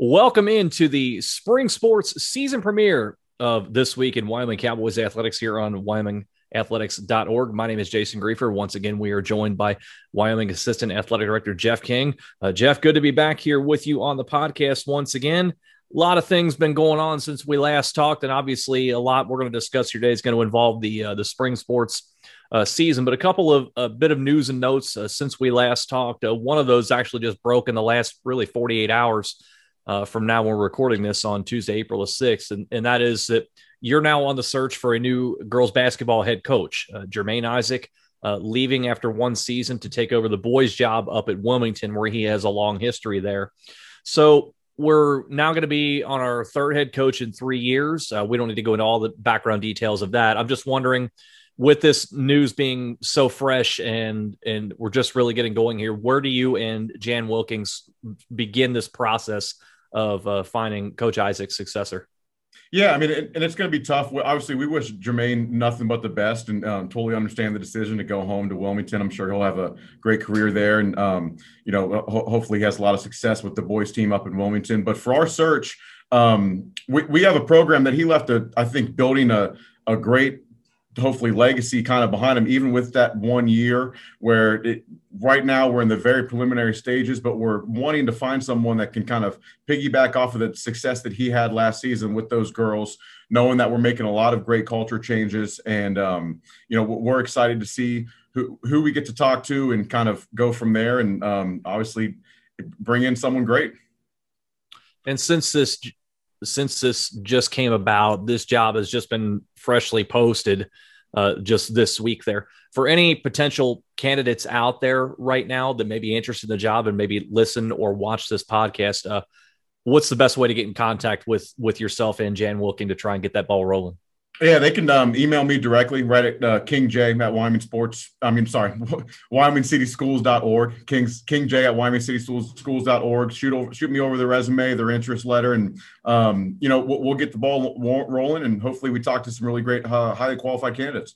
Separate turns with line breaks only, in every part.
Welcome into the spring sports season premiere of this week in Wyoming Cowboys athletics here on WyomingAthletics.org. My name is Jason Griefer. Once again, we are joined by Wyoming Assistant Athletic Director Jeff King. Uh, Jeff, good to be back here with you on the podcast once again. A lot of things been going on since we last talked, and obviously, a lot we're going to discuss today is going to involve the uh, the spring sports uh, season. But a couple of a bit of news and notes uh, since we last talked. Uh, one of those actually just broke in the last really 48 hours uh, from now when we're recording this on Tuesday, April the 6th. And, and that is that you're now on the search for a new girls basketball head coach, uh, Jermaine Isaac. Uh, leaving after one season to take over the boys' job up at Wilmington, where he has a long history there. So we're now going to be on our third head coach in three years. Uh, we don't need to go into all the background details of that. I'm just wondering, with this news being so fresh and and we're just really getting going here, where do you and Jan Wilking begin this process of uh, finding Coach Isaac's successor?
Yeah, I mean, and it's going to be tough. Obviously, we wish Jermaine nothing but the best, and um, totally understand the decision to go home to Wilmington. I'm sure he'll have a great career there, and um, you know, ho- hopefully, he has a lot of success with the boys team up in Wilmington. But for our search, um, we we have a program that he left. A, I think building a a great hopefully legacy kind of behind him, even with that one year where it, right now we're in the very preliminary stages, but we're wanting to find someone that can kind of piggyback off of the success that he had last season with those girls, knowing that we're making a lot of great culture changes. And, um, you know, we're excited to see who, who we get to talk to and kind of go from there. And um, obviously bring in someone great.
And since this since this just came about, this job has just been freshly posted uh, just this week there. For any potential candidates out there right now that may be interested in the job and maybe listen or watch this podcast, uh, what's the best way to get in contact with with yourself and Jan Wilking to try and get that ball rolling?
Yeah, they can um, email me directly right at uh, King J at Wyoming Sports. I mean, sorry, WyomingCitySchools.org. King's King J at WyomingCitySchools.org. Shoot over, shoot me over the resume, their interest letter, and um, you know we'll, we'll, get the ball rolling, and hopefully we talk to some really great, uh, highly qualified candidates.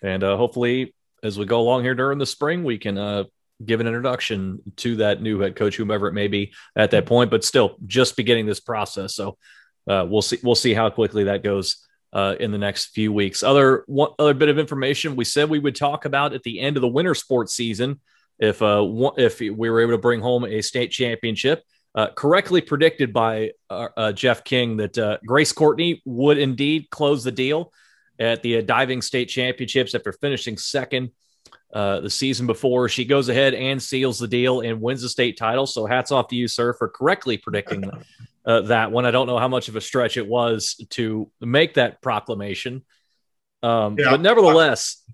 And uh, hopefully, as we go along here during the spring, we can uh, give an introduction to that new head coach, whomever it may be at that point. But still, just beginning this process, so uh, we'll see. We'll see how quickly that goes uh, in the next few weeks. Other one other bit of information we said we would talk about at the end of the winter sports season if uh, if we were able to bring home a state championship. Uh, correctly predicted by uh, uh, Jeff King that uh, Grace Courtney would indeed close the deal at the diving state championships after finishing second the season before. She goes ahead and seals the deal and wins the state title. So hats off to you, sir, for correctly predicting uh, that one. I don't know how much of a stretch it was to make that proclamation. Um, yeah, but nevertheless, I,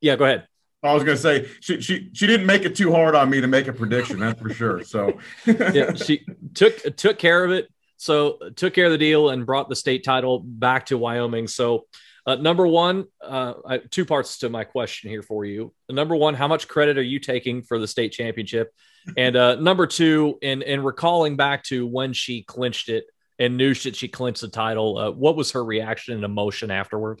yeah, go ahead.
I was going to say she, she she didn't make it too hard on me to make a prediction. That's for sure. So
yeah, she took took care of it. So took care of the deal and brought the state title back to Wyoming. So uh, number one, uh, I, two parts to my question here for you. Number one, how much credit are you taking for the state championship? And uh, number two, in in recalling back to when she clinched it and knew that she clinched the title, uh, what was her reaction and emotion afterward?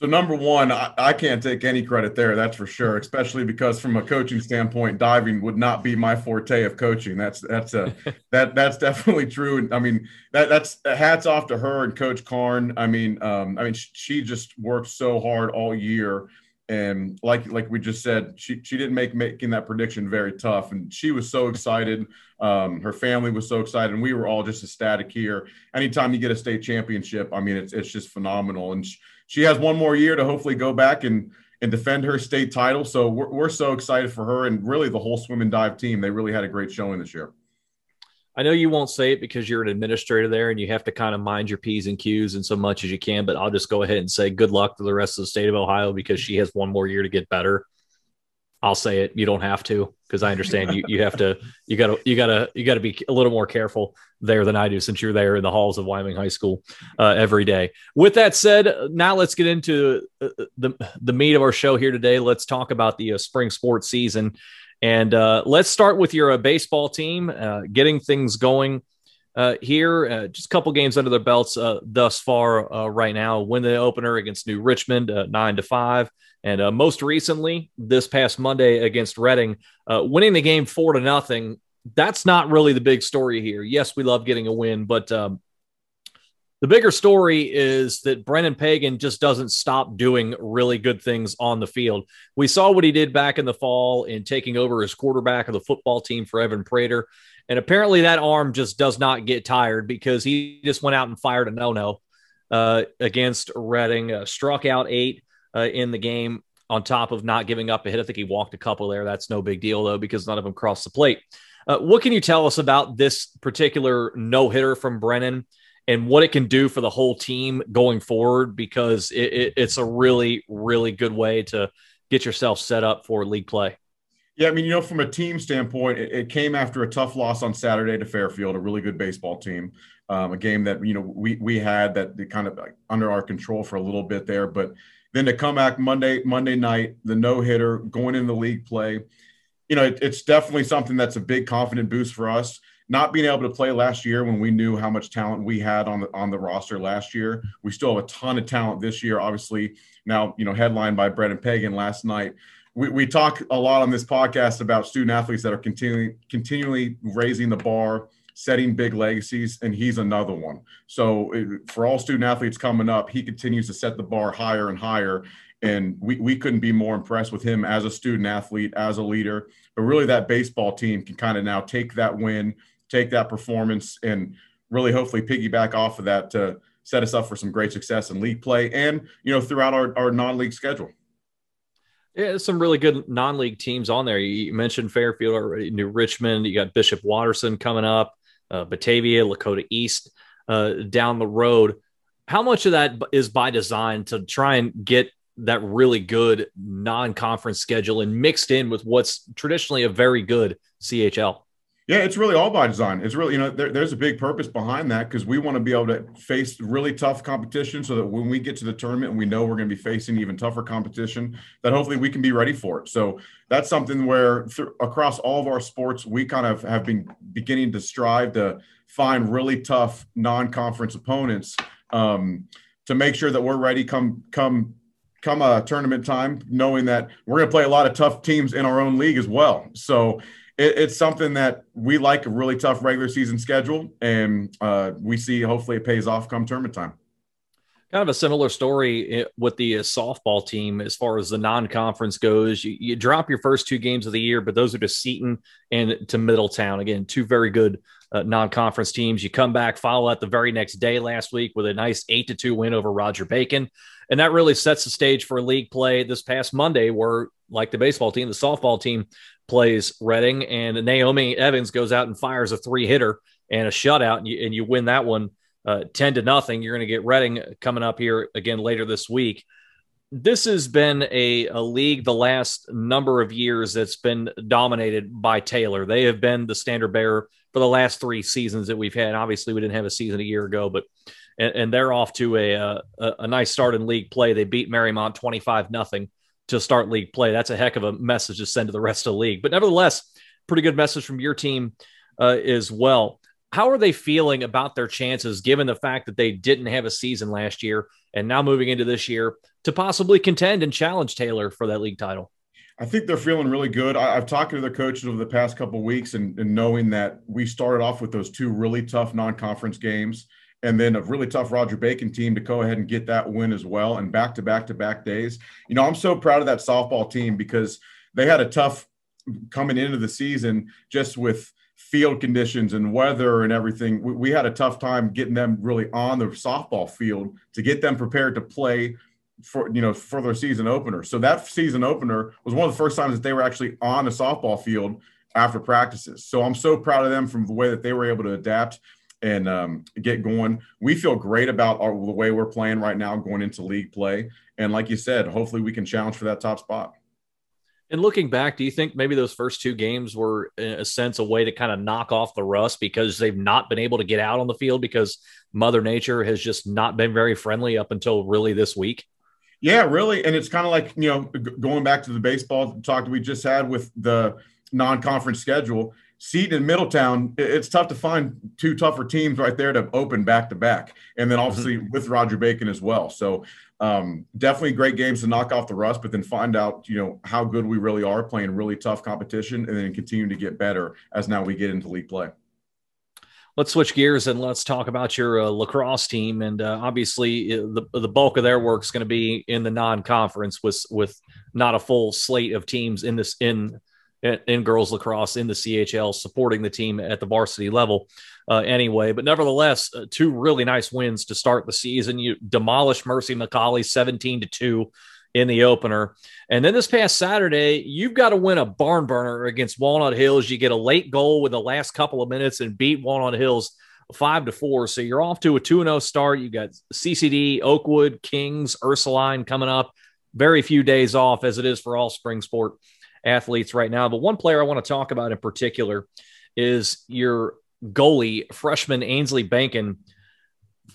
So number one, I, I, can't take any credit there. That's for sure. Especially because from a coaching standpoint, diving would not be my forte of coaching. That's that's a that that's definitely true. And I mean, that that's hats off to her and Coach Karn. I mean, um, I mean, she just worked so hard all year, and like like we just said, she she didn't make making that prediction very tough, and she was so excited. Um, her family was so excited, and we were all just ecstatic here. Anytime you get a state championship, I mean, it's it's just phenomenal, and. She, she has one more year to hopefully go back and and defend her state title. So we're, we're so excited for her and really the whole swim and dive team. They really had a great showing this year.
I know you won't say it because you're an administrator there and you have to kind of mind your P's and Q's and so much as you can, but I'll just go ahead and say good luck to the rest of the state of Ohio because she has one more year to get better. I'll say it. You don't have to because I understand you. You have to. You gotta. You gotta. You gotta be a little more careful there than I do since you're there in the halls of Wyoming High School uh, every day. With that said, now let's get into uh, the the meat of our show here today. Let's talk about the uh, spring sports season, and uh, let's start with your uh, baseball team uh, getting things going. Here, just a couple games under their belts thus far. right now, win the opener against New Richmond, nine to five. And uh, most recently, this past Monday against Reading, uh, winning the game four to nothing that's not really the big story here. Yes, we love getting a win, but um, the bigger story is that Brennan Pagan just doesn't stop doing really good things on the field. We saw what he did back in the fall in taking over as quarterback of the football team for Evan Prater. And apparently that arm just does not get tired because he just went out and fired a no no uh, against Reading, uh, struck out eight uh, in the game on top of not giving up a hit. I think he walked a couple there. That's no big deal, though, because none of them crossed the plate. Uh, what can you tell us about this particular no hitter from Brennan? and what it can do for the whole team going forward because it, it, it's a really, really good way to get yourself set up for league play.
Yeah, I mean, you know, from a team standpoint, it, it came after a tough loss on Saturday to Fairfield, a really good baseball team, um, a game that you know we we had that kind of like under our control for a little bit there, but then to come back Monday Monday night, the no hitter going in the league play, you know, it, it's definitely something that's a big confident boost for us not being able to play last year when we knew how much talent we had on the on the roster last year. We still have a ton of talent this year. Obviously, now you know headlined by Brennan Pagan last night. We, we talk a lot on this podcast about student athletes that are continuing continually raising the bar, setting big legacies, and he's another one. So for all student athletes coming up, he continues to set the bar higher and higher. And we, we couldn't be more impressed with him as a student athlete, as a leader. But really, that baseball team can kind of now take that win take that performance and really hopefully piggyback off of that to set us up for some great success in league play and you know throughout our, our non-league schedule
yeah some really good non-league teams on there. You mentioned fairfield or new richmond you got bishop watterson coming up uh, batavia lakota east uh, down the road. How much of that is by design to try and get that really good non-conference schedule and mixed in with what's traditionally a very good chl
yeah, it's really all by design. It's really, you know, there, there's a big purpose behind that because we want to be able to face really tough competition so that when we get to the tournament and we know we're going to be facing even tougher competition, that hopefully we can be ready for it. So that's something where th- across all of our sports, we kind of have been beginning to strive to find really tough non-conference opponents um, to make sure that we're ready come come come a tournament time, knowing that we're going to play a lot of tough teams in our own league as well. So it, it's something that we like a really tough regular season schedule, and uh, we see hopefully it pays off come tournament time.
Kind of a similar story eh, with the uh, softball team as far as the non-conference goes. You, you, drop your first two games of the year, but those are to Seton and to Middletown. Again, two very good uh, non-conference teams. You come back, follow that the very next day last week with a nice eight to two win over Roger Bacon, and that really sets the stage for league play this past Monday, where like the baseball team, the softball team plays Reading, and Naomi Evans goes out and fires a three hitter and a shutout, and you, and you win that one uh, 10 to nothing. You're going to get Reading coming up here again later this week. This has been a, a league the last number of years that's been dominated by Taylor. They have been the standard bearer for the last three seasons that we've had. Obviously, we didn't have a season a year ago, but and, and they're off to a, a, a nice start in league play. They beat Mariemont 25 nothing to start league play. That's a heck of a message to send to the rest of the league. But nevertheless, pretty good message from your team uh, as well. How are they feeling about their chances given the fact that they didn't have a season last year and now moving into this year to possibly contend and challenge Taylor for that league title?
I think they're feeling really good. I, have talked to their coaches over the past couple weeks and, and knowing that we started off with those two really tough non-conference games and then a really tough Roger Bacon team to go ahead and get that win as well, and back to back to back days. You know, I'm so proud of that softball team because they had a tough coming into the season just with field conditions and weather and everything. We, we had a tough time getting them really on the softball field to get them prepared to play for you know for their season opener. So that season opener was one of the first times that they were actually on a softball field after practices. So I'm so proud of them from the way that they were able to adapt and um, get going. We feel great about our, the way we're playing right now going into league play. And like you said, hopefully we can challenge for that top spot.
And looking back, do you think maybe those first two games were, in a sense, a way to kind of knock off the rust because they've not been able to get out on the field because Mother Nature has just not been very friendly up until really this week?
Yeah, really. And it's kind of like, you know, going back to the baseball talk that we just had with the non conference schedule Seton and Middletown, it's tough to find two tougher teams right there to open back to back. And then obviously mm-hmm. with Roger Bacon as well. So um, definitely great games to knock off the rust, but then find out, you know, how good we really are playing really tough competition and then continue to get better as now we get into league play.
Let's switch gears and let's talk about your uh, lacrosse team. And uh, obviously, uh, the, the bulk of their work is going to be in the non-conference with with not a full slate of teams in this in in girls lacrosse in the CHL supporting the team at the varsity level uh, anyway. But nevertheless, uh, two really nice wins to start the season. You demolished Mercy McAuley 17 to 2 in the opener. And then this past Saturday, you've got to win a barn burner against Walnut Hills. You get a late goal with the last couple of minutes and beat Walnut Hills five to four. So you're off to a 2 0 start. You got CCD, Oakwood, Kings, Ursuline coming up. Very few days off as it is for all spring sport athletes right now. But one player I want to talk about in particular is your goalie, freshman Ainsley Bankin.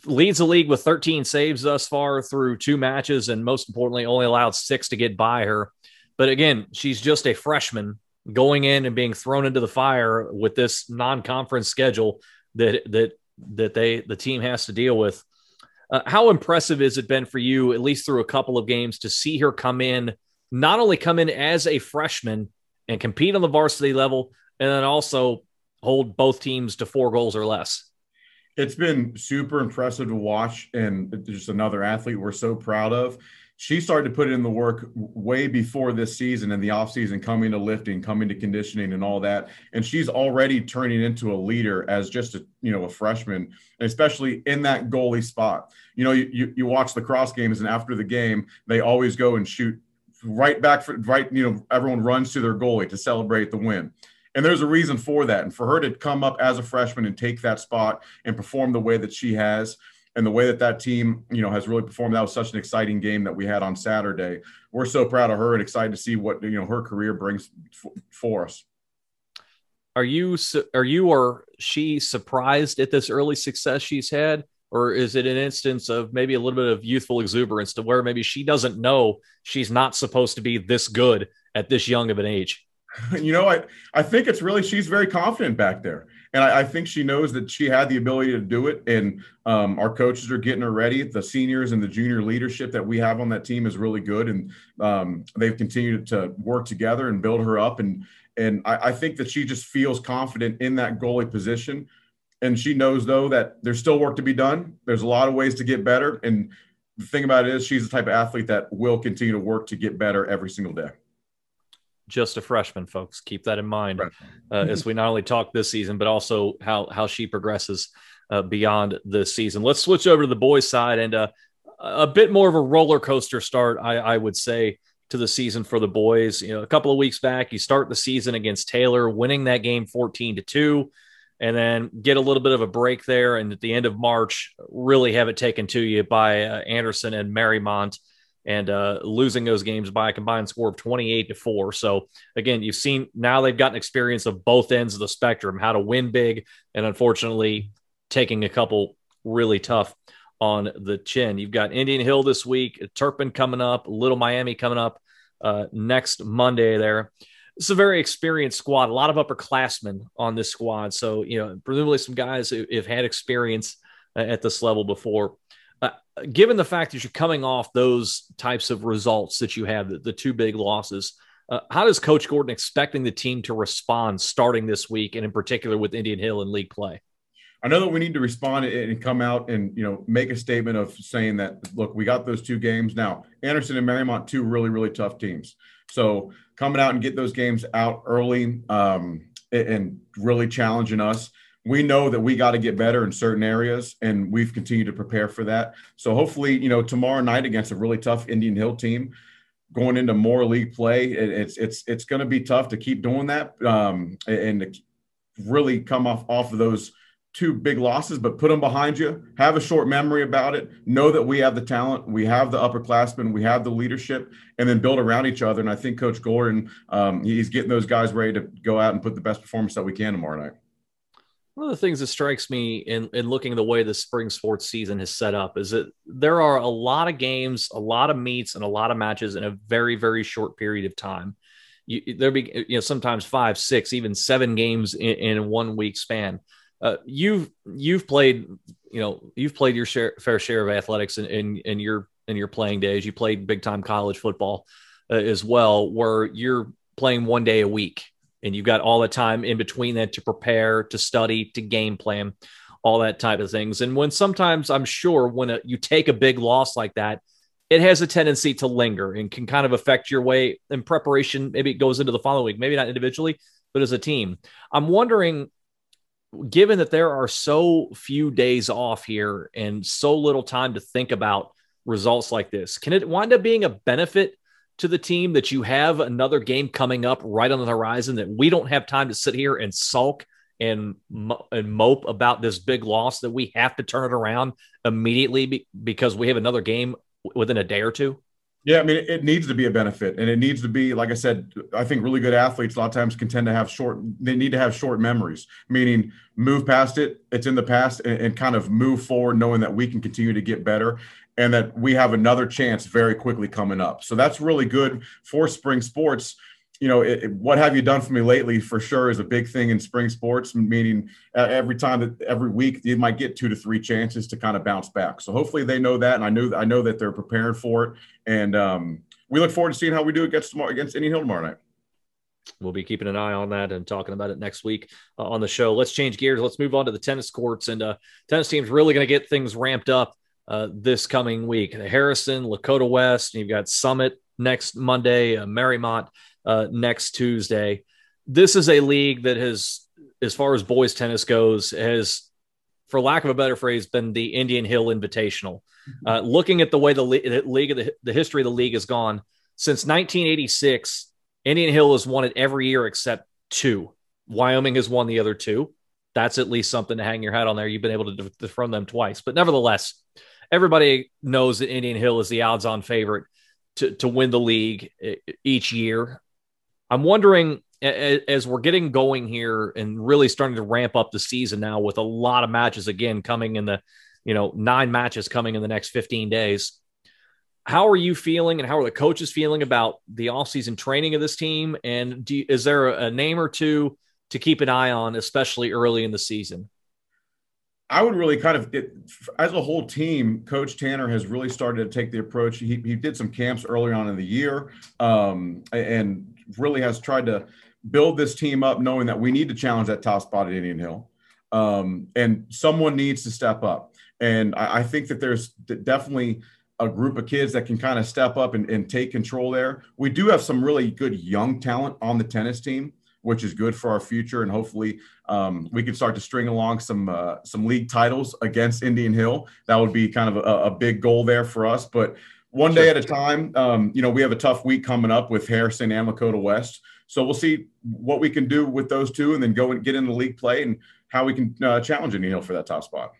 Leads the league with 13 saves thus far through two matches, and most importantly, only allowed six to get by her. But again, she's just a freshman going in and being thrown into the fire with this non-conference schedule that that that they the team has to deal with. Uh, how impressive has it been for you, at least through a couple of games, to see her come in not only come in as a freshman and compete on the varsity level, and then also hold both teams to four goals or less.
It's been super impressive to watch, and just another athlete we're so proud of. She started to put in the work way before this season and the offseason, coming to lifting, coming to conditioning, and all that. And she's already turning into a leader as just a you know a freshman, especially in that goalie spot. You know, you, you watch the cross games, and after the game, they always go and shoot right back for right, you know, everyone runs to their goalie to celebrate the win. And there's a reason for that. And for her to come up as a freshman and take that spot and perform the way that she has, and the way that that team, you know, has really performed, that was such an exciting game that we had on Saturday. We're so proud of her and excited to see what you know her career brings for us.
Are you are you or she surprised at this early success she's had? Or is it an instance of maybe a little bit of youthful exuberance to where maybe she doesn't know she's not supposed to be this good at this young of an age?
You know, I, I think it's really she's very confident back there. And I, I think she knows that she had the ability to do it. And um, our coaches are getting her ready. The seniors and the junior leadership that we have on that team is really good. And um, they've continued to work together and build her up. And and I, I think that she just feels confident in that goalie position and she knows though that there's still work to be done. There's a lot of ways to get better, and the thing about it is she's the type of athlete that will continue to work to get better every single day.
Just a freshman, folks. Keep that in mind right. uh, as we not only talk this season, but also how how she progresses uh, beyond the season. Let's switch over to the boys' side and uh, a bit more of a roller coaster start, I, I would say, to the season for the boys. You know, a couple of weeks back, you start the season against Taylor, winning that game fourteen to two and then get a little bit of a break there. And at the end of March, really have it taken to you by uh, Anderson and Mariemont and uh, losing those games by a combined score of 28 to 4. So, again, you've seen now they've gotten experience of both ends of the spectrum, how to win big, and unfortunately, taking a couple really tough on the chin. You've got Indian Hill this week, Turpin coming up, Little Miami coming up uh, next Monday there it's a very experienced squad, a lot of upperclassmen on this squad. So, you know, presumably some guys who have had experience uh, at this level before. Uh, given the fact that you're coming off those types of results that you have, the, the two big losses, uh, how does Coach Gordon expecting the team to respond starting this week, and in particular with Indian Hill in league play?
I know that we need to respond and come out and you know make a statement of saying that look, we got those two games now. Anderson and Mariemont, two really really tough teams. So coming out and get those games out early um, and really challenging us. We know that we got to get better in certain areas, and we've continued to prepare for that. So hopefully, you know, tomorrow night against a really tough Indian Hill team, going into more league play, it's it's it's going to be tough to keep doing that um, and really come off off of those two big losses, but put them behind you. Have a short memory about it. Know that we have the talent, we have the upperclassmen, we have the leadership, and then build around each other. And I think Coach Gordon, um, he's getting those guys ready to go out and put the best performance that we can tomorrow night.
One of the things that strikes me in, in looking the way the spring sports season has set up is that there are a lot of games, a lot of meets, and a lot of matches in a very, very short period of time you, there'll be you know sometimes five, six, even seven games in, in one week span. Uh, you've you've played you know you've played your share, fair share of athletics in, in, in your in your playing days. You played big time college football uh, as well, where you're playing one day a week and you've got all the time in between that to prepare, to study, to game plan, all that type of things. And when sometimes I'm sure when a, you take a big loss like that, it has a tendency to linger and can kind of affect your way in preparation. Maybe it goes into the following week, maybe not individually, but as a team. I'm wondering, given that there are so few days off here and so little time to think about results like this, can it wind up being a benefit to the team that you have another game coming up right on the horizon that we don't have time to sit here and sulk and and mope about this big loss that we have to turn it around immediately because we have another game within a day or two?
Yeah, I mean, it needs to be a benefit, and it needs to be, like I said, I think really good athletes a lot of times can tend to have short. They need to have short memories, meaning move past it. It's in the past, and, and kind of move forward, knowing that we can continue to get better and that we have another chance very quickly coming up. So that's really good for spring sports. You know, it, what have you done for me lately? For sure, is a big thing in spring sports. Meaning, every time that every week you might get two to three chances to kind of bounce back. So hopefully they know that, and I know I know that they're preparing for it. And um, we look forward to seeing how we do against tomorrow against Indian Hill tomorrow night.
We'll be keeping an eye on that and talking about it next week uh, on the show. Let's change gears. Let's move on to the tennis courts. And uh, tennis team's really going to get things ramped up uh, this coming week. Harrison, Lakota West, you've got Summit next Monday, uh, Mariemont uh, next Tuesday. This is a league that has, as far as boys tennis goes, has, for lack of a better phrase, been the Indian Hill Invitational. Mm-hmm. Uh, looking at the way the, the league, the, the history of the league has gone since 1986, Indian Hill has won it every year except two. Wyoming has won the other two. That's at least something to hang your hat on there. You've been able to dethrone them twice, but nevertheless, everybody knows that Indian Hill is the odds on favorite to, to win the league each year. I'm wondering as we're getting going here and really starting to ramp up the season now with a lot of matches again coming in the, you know, nine matches coming in the next 15 days. How are you feeling and how are the coaches feeling about the offseason training of this team? And you, is there a name or two to keep an eye on, especially early in the season?
I would really kind of, it, as a whole team, Coach Tanner has really started to take the approach. He, he did some camps early on in the year um, and really has tried to build this team up, knowing that we need to challenge that top spot at Indian Hill. Um, and someone needs to step up. And I, I, think that there's definitely a group of kids that can kind of step up and, and take control there. We do have some really good young talent on the tennis team which is good for our future. And hopefully, um, we can start to string along some uh, some league titles against Indian Hill. That would be kind of a, a big goal there for us. But one day at a time. Um, you know, we have a tough week coming up with Harrison and Lakota West. So we'll see what we can do with those two, and then go and get into league play and how we can uh, challenge Indian Hill for that top spot.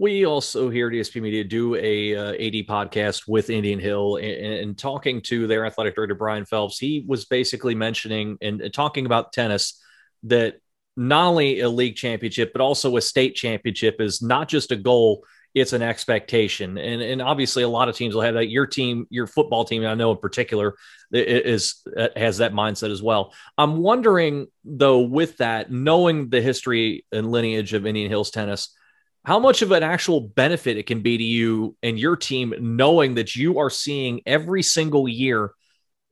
We also here at ESP Media do a uh, AD podcast with Indian Hill and, and, talking to their athletic director Brian Phelps. He was basically mentioning and, and talking about tennis that not only a league championship but also a state championship is not just a goal; it's an expectation. And and obviously a lot of teams will have that. Your team, your football team, I know in particular, is has that mindset as well. I'm wondering though, with that, knowing the history and lineage of Indian Hills tennis how much of an actual benefit it can be to you and your team knowing that you are seeing every single year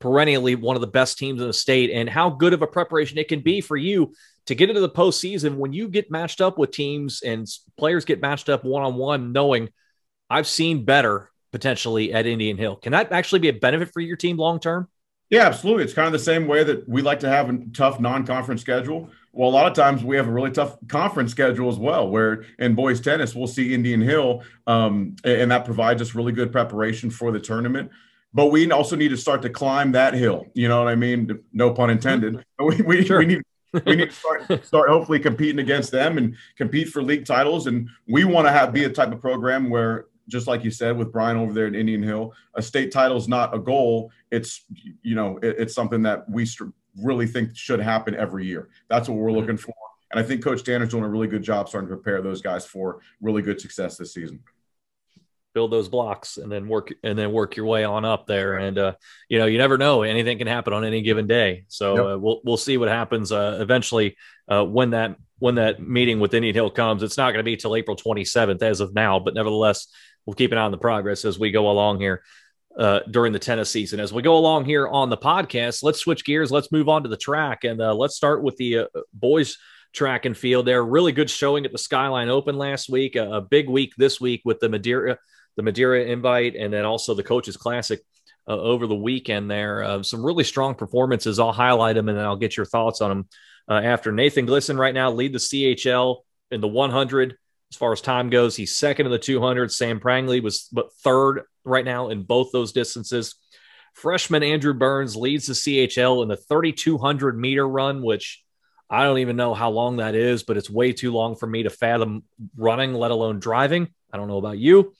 perennially one of the best teams in the state and how good of a preparation it can be for you to get into the postseason when you get matched up with teams and players get matched up one on one, knowing I've seen better potentially at Indian Hill. Can that actually be a benefit for your team long term?
Yeah, absolutely. It's kind of the same way that we like to have a tough non conference schedule. Well, a lot of times we have a really tough conference schedule as well, where in boys tennis, we'll see Indian Hill, um, and that provides us really good preparation for the tournament. But we also need to start to climb that hill. You know what I mean? No pun intended. We, we, sure. we need we need to start, start hopefully competing against them and compete for league titles. And we want to have be a type of program where, just like you said with Brian over there at Indian Hill, a state title is not a goal. It's you know it, it's something that we really think should happen every year. That's what we're mm-hmm. looking for. And I think Coach Danner's doing a really good job starting to prepare those guys for really good success this season.
build those blocks and then work and then work your way on up there and uh, you know you never know anything can happen on any given day so yep. uh, we'll we'll see what happens uh, eventually uh, when that when that meeting with Indian Hill comes it's not going to be till April 27th as of now but nevertheless we'll keep an eye on the progress as we go along here uh, during the tennis season as we go along here on the podcast let's switch gears let's move on to the track and uh, let's start with the boys track and field there really good showing at the skyline open last week a, a big week this week with the madeira the Madeira invite, and then also the Coaches Classic uh, over the weekend there. Uh, some really strong performances. I'll highlight them and then I'll get your thoughts on them uh, after. Nathan Glisson right now lead the CHL in the 100 as far as time goes. He's second in the 200. Sam Prangley was but third right now in both those distances. Freshman Andrew Burns leads the CHL in the 3,200 meter run, which I don't even know how long that is, but it's way too long for me to fathom running, let alone driving. I don't know about you.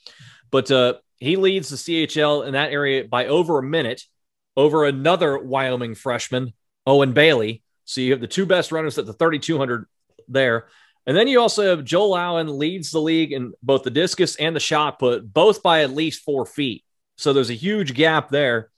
But uh, he leads the CHL in that area by over a minute over another Wyoming freshman, Owen Bailey. So you have the two best runners at the 3,200 there. And then you also have Joel Allen leads the league in both the discus and the shot put, both by at least four feet. So there's a huge gap there.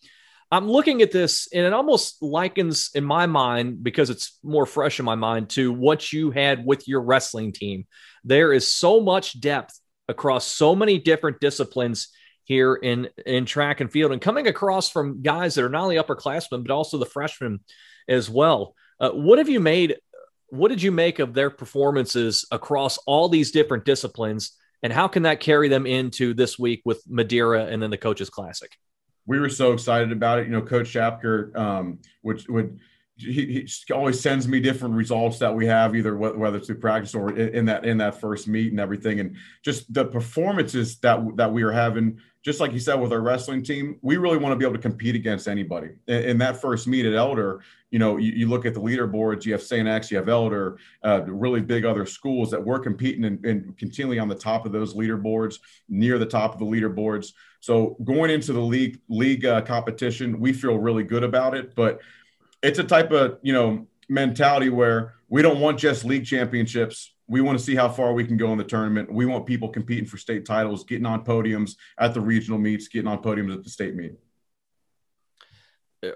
I'm looking at this and it almost likens in my mind, because it's more fresh in my mind, to what you had with your wrestling team. There is so much depth across so many different disciplines here in in track and field and coming across from guys that are not only upperclassmen but also the freshmen as well uh, what have you made what did you make of their performances across all these different disciplines? And how can that carry them into this week with madeira and then the coaches classic?
We were so excited about it. You know coach Shapker, um, which would he, he, always sends me different results that we have either whether it's through practice or in that in that first meet and everything. And just the performances that that we are having just like you said with our wrestling team we really want to be able to compete against anybody. In, in that first meet at elder you know you, you, look at the leaderboards you have st x you have elder uh, really big other schools that we're competing and, and continually on the top of those leaderboards near the top of the leaderboards. So going into the league league uh, competition we feel really good about it but it's a type of you know mentality where we don't want just league championships. We want to see how far we can go in the tournament. We want people competing for state titles, getting on podiums at the regional meets, getting on podiums at the state meet.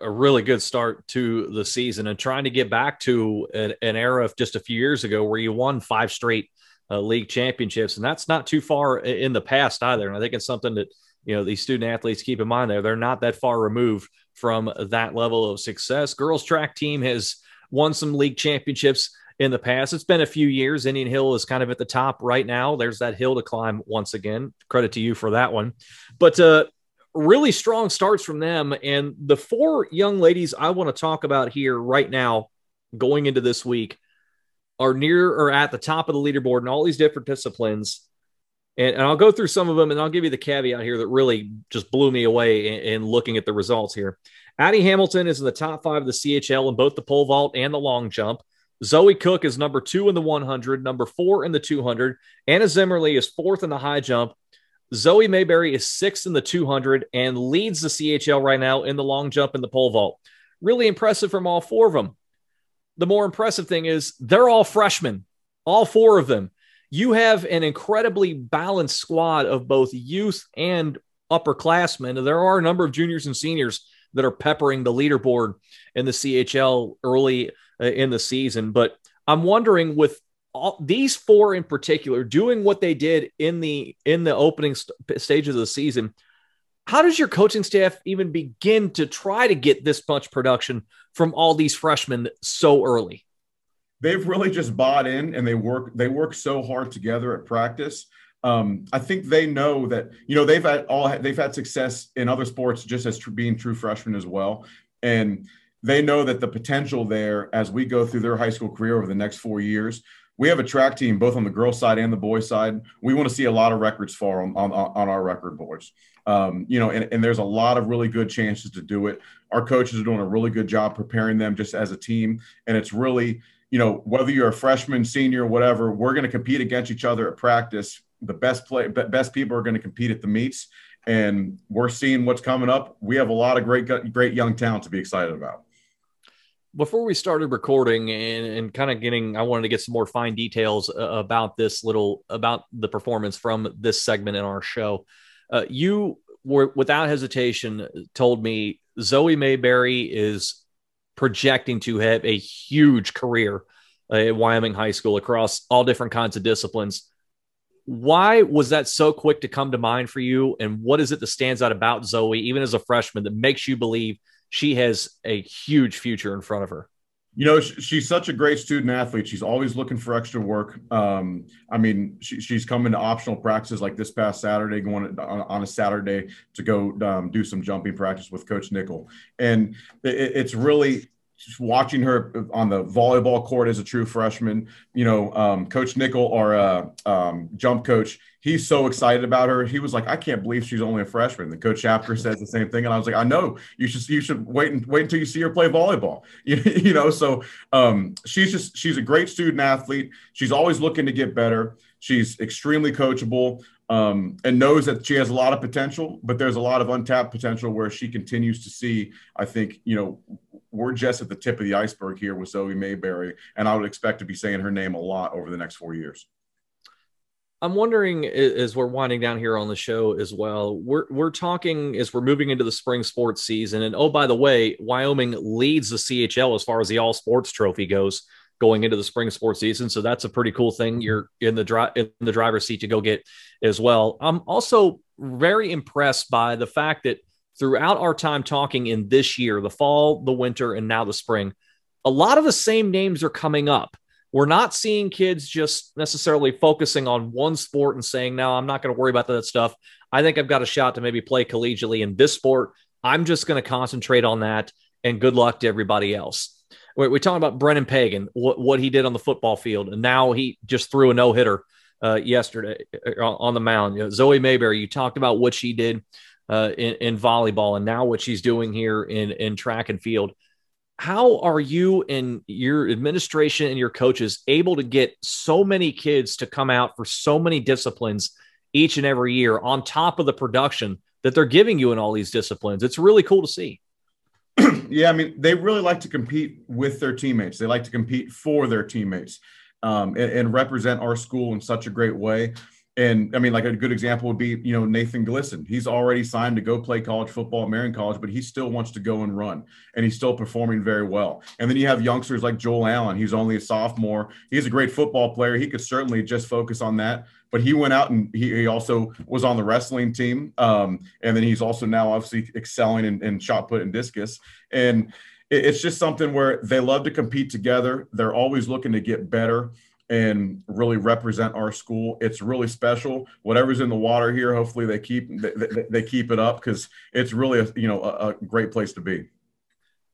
A really good start to the season and trying to get back to an, an era of just a few years ago where you won five straight uh, league championships. And that's not too far in the past either. And I think it's something that, you know, these student athletes keep in mind there. They're not that far removed from that level of success. Girls track team has won some league championships in the past. It's been a few years. Indian Hill is kind of at the top right now. There's that hill to climb once again. Credit to you for that one. But uh, really strong starts from them. And the four young ladies I want to talk about here right now, going into this week, are near or at the top of the leaderboard in all these different disciplines. And, and, I'll go through some of them and I'll give you the caveat here that really just blew me away in, in, looking at the results here. Addie Hamilton is in the top five of the CHL in both the pole vault and the long jump. Zoe Cook is number two in the 100, number four in the 200. Anna Zimmerly is fourth in the high jump. Zoe Mayberry is sixth in the 200 and leads the CHL right now in the long jump and the pole vault. Really impressive from all four of them. The more impressive thing is they're all freshmen, all four of them you have an incredibly balanced squad of both youth and upperclassmen. There are a number of juniors and seniors that are peppering the leaderboard in the CHL early uh, in the season. But I'm wondering with all, these four in particular doing what they did in the in the opening st- stages of the season, how does your coaching staff even begin to try to get this much production from all these freshmen so early?
They've really just bought in and they work they work so hard together at practice um, I think they know that you know they've had all they've had success in other sports just as tr- being true freshmen as well, and they know that the potential there as we go through their high school career over the next four years. We have a track team both on the girls' side and the boys' side. We want to see a lot of records fall on, on, on our record boards. Um, you know, and, and there's a lot of really good chances to do it. Our coaches are doing a really good job preparing them just as a team, and it's really you know, whether you're a freshman, senior, whatever, we're going to compete against each other at practice. The best play, best people are going to compete at the meets, and we're seeing what's coming up. We have a lot of great, great young talent to be excited about.
Before we started recording and, and kind of getting, I wanted to get some more fine details uh, about this little about the performance from this segment in our show. Uh, you were without hesitation told me Zoe Mayberry is projecting to have a huge career uh, at Wyoming High School across all different kinds of disciplines. Why was that so quick to come to mind for you? And what is it that stands out about Zoe, even as a freshman, that makes you believe she has a huge future in front of her?
You know, she's such a great student athlete. She's always looking for extra work. Um, I mean, she, she's coming to optional practices like this past Saturday, going on, on a Saturday to go um, do some jumping practice with Coach Nickel. And it, it's really just watching her on the volleyball court as a true freshman, you know, um, Coach Nickel, our uh, um, jump coach, he's so excited about her. He was like, "I can't believe she's only a freshman." The coach Shapker says the same thing, and I was like, "I know you should you should wait and wait until you see her play volleyball." You, you know, so um, she's just she's a great student athlete. She's always looking to get better. She's extremely coachable um, and knows that she has a lot of potential, but there's a lot of untapped potential where she continues to see. I think you know we're just at the tip of the iceberg here with Zoe Mayberry, and I would expect to be saying her name a lot over the next four years.
I'm wondering as we're winding down here on the show as well. We're we're talking as we're moving into the spring sports season, and oh by the way, Wyoming leads the CHL as far as the All Sports Trophy goes going into the spring sports season. So that's a pretty cool thing. You're in the drive in the driver's seat to go get as well. I'm also very impressed by the fact that throughout our time talking in this year, the fall, the winter, and now the spring, a lot of the same names are coming up. We're not seeing kids just necessarily focusing on one sport and saying, no, I'm not going to worry about that stuff. I think I've got a shot to maybe play collegiately in this sport. I'm just going to concentrate on that. And good luck to everybody else. We're, we're talking about Brennan Pagan, what, what he did on the football field. And now he just threw a no hitter uh, yesterday uh, on the mound. You know, Zoe Mayberry, you talked about what she did uh, in, in, volleyball and now what she's doing here in, in track and field. How are you and your administration and your coaches able to get so many kids to come out for so many disciplines each and every year on top of the production that they're giving you in all these disciplines? It's really cool to see.
yeah, I mean, they really like to compete with their teammates. They like to compete for their teammates um, and, and, represent our school in such a great way. And I mean, like a good example would be, you know, Nathan Glisson. He's already signed to go play college football at Marion College, but he still wants to go and run, and he's still performing very well. And then you have youngsters like Joel Allen. He's only a sophomore. He's a great football player. He could certainly just focus on that. But he went out and he, he also was on the wrestling team, um, and then he's also now obviously excelling in, in shot put and discus. And it's just something where they love to compete together. They're always looking to get better and really represent our school. It's really special. Whatever's in the water here, hopefully they keep they, they keep it up because it's really a you know a, a, great place to be.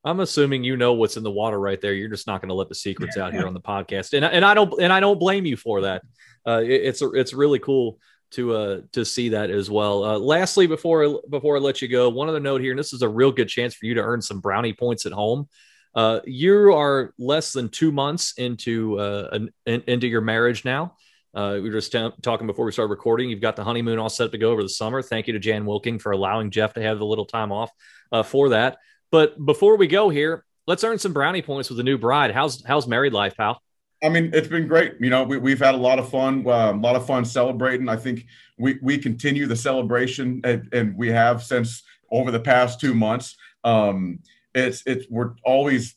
I'm assuming you know what's in the water right there. You're just not going to let the secrets out here on the podcast, and and I don't and I don't blame you for that. Uh, it, it's it's really cool to uh to see that as well. Uh, lastly, before before I let you go, one other note here, and this is a real good chance for you to earn some brownie points at home. Uh, you are less than two months into uh, an, in, into your marriage now. Uh, we were just t- talking before we started recording. You've got the honeymoon all set to go over the summer. Thank you to Jan Wilking for allowing Jeff to have the little time off uh, for that. But before we go here, let's earn some brownie points with the new bride. How's how's married life, pal?
I mean, it's been great. You know, we, have had a lot of fun, uh, a lot of fun celebrating. I think we, we continue the celebration and, and we have since over the past two months. Um, it's it's we're always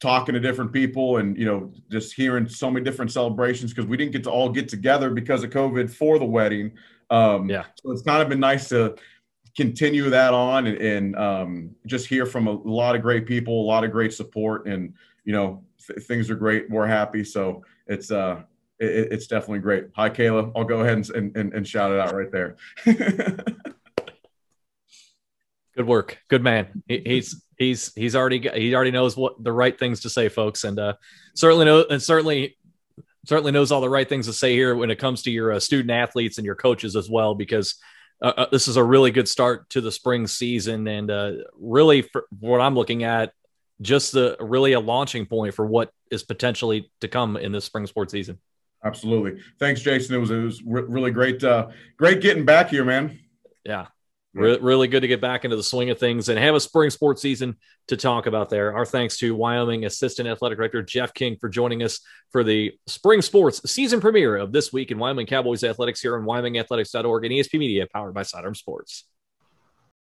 talking to different people and you know just hearing so many different celebrations because we didn't get to all get together because of covid for the wedding. Um yeah. so it's kind of been nice to continue that on and, and um, just hear from a lot of great people a lot of great support and you know th- things are great we're happy. So it's uh it, it's definitely great. Hi kayla. I'll go ahead and, and, and shout it out right there
good work good man he's he's he's already got, he already knows what the right things to say, folks, and uh, certainly know and certainly certainly knows all the right things to say here when it comes to your uh, student athletes and your coaches as well, because uh, uh this is a really good start to the spring season, and uh, really for what I'm looking at, just the really a launching point for what is potentially to come in this spring sports season.
Absolutely, thanks, Jason. It was it was re- really great, uh, great getting back here, man.
Yeah, Re- really good to get back into the swing of things and have a spring sports season to talk about there. Our thanks to Wyoming Assistant Athletic Director Jeff King for joining us for the spring sports season premiere of this week in Wyoming Cowboys Athletics here on WyomingAthletics.org and ESP Media powered by Sidearm Sports.